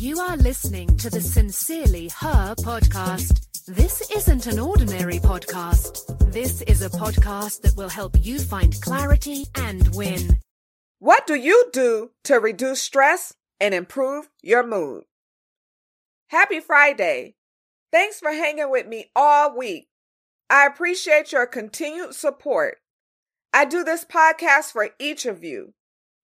You are listening to the Sincerely Her podcast. This isn't an ordinary podcast. This is a podcast that will help you find clarity and win. What do you do to reduce stress and improve your mood? Happy Friday. Thanks for hanging with me all week. I appreciate your continued support. I do this podcast for each of you.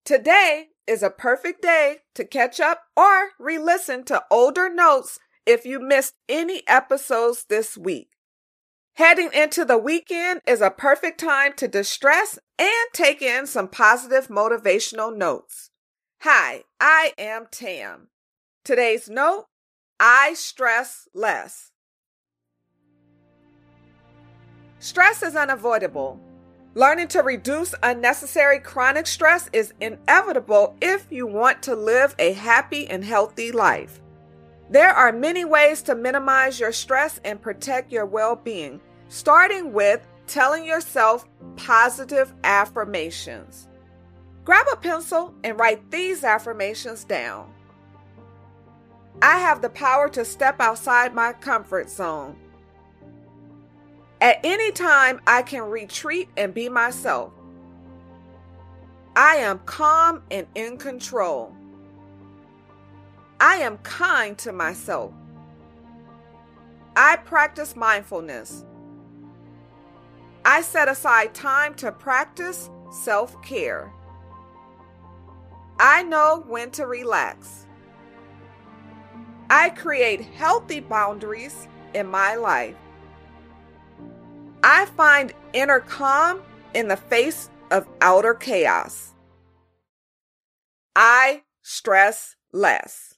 Today is a perfect day to catch up or re listen to older notes if you missed any episodes this week. Heading into the weekend is a perfect time to distress and take in some positive motivational notes. Hi, I am Tam. Today's note I stress less. Stress is unavoidable Learning to reduce unnecessary chronic stress is inevitable if you want to live a happy and healthy life. There are many ways to minimize your stress and protect your well being, starting with telling yourself positive affirmations. Grab a pencil and write these affirmations down. I have the power to step outside my comfort zone. At any time, I can retreat and be myself. I am calm and in control. I am kind to myself. I practice mindfulness. I set aside time to practice self care. I know when to relax. I create healthy boundaries in my life. I find inner calm in the face of outer chaos. I stress less.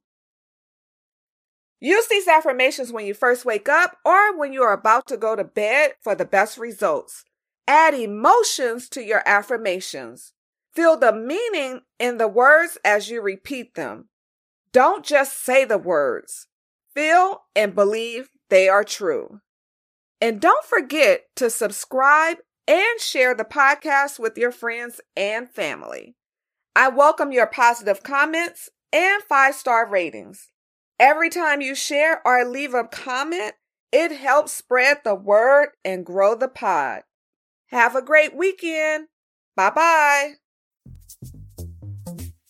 Use these affirmations when you first wake up or when you are about to go to bed for the best results. Add emotions to your affirmations. Feel the meaning in the words as you repeat them. Don't just say the words. Feel and believe they are true. And don't forget to subscribe and share the podcast with your friends and family. I welcome your positive comments and five star ratings. Every time you share or leave a comment, it helps spread the word and grow the pod. Have a great weekend. Bye bye.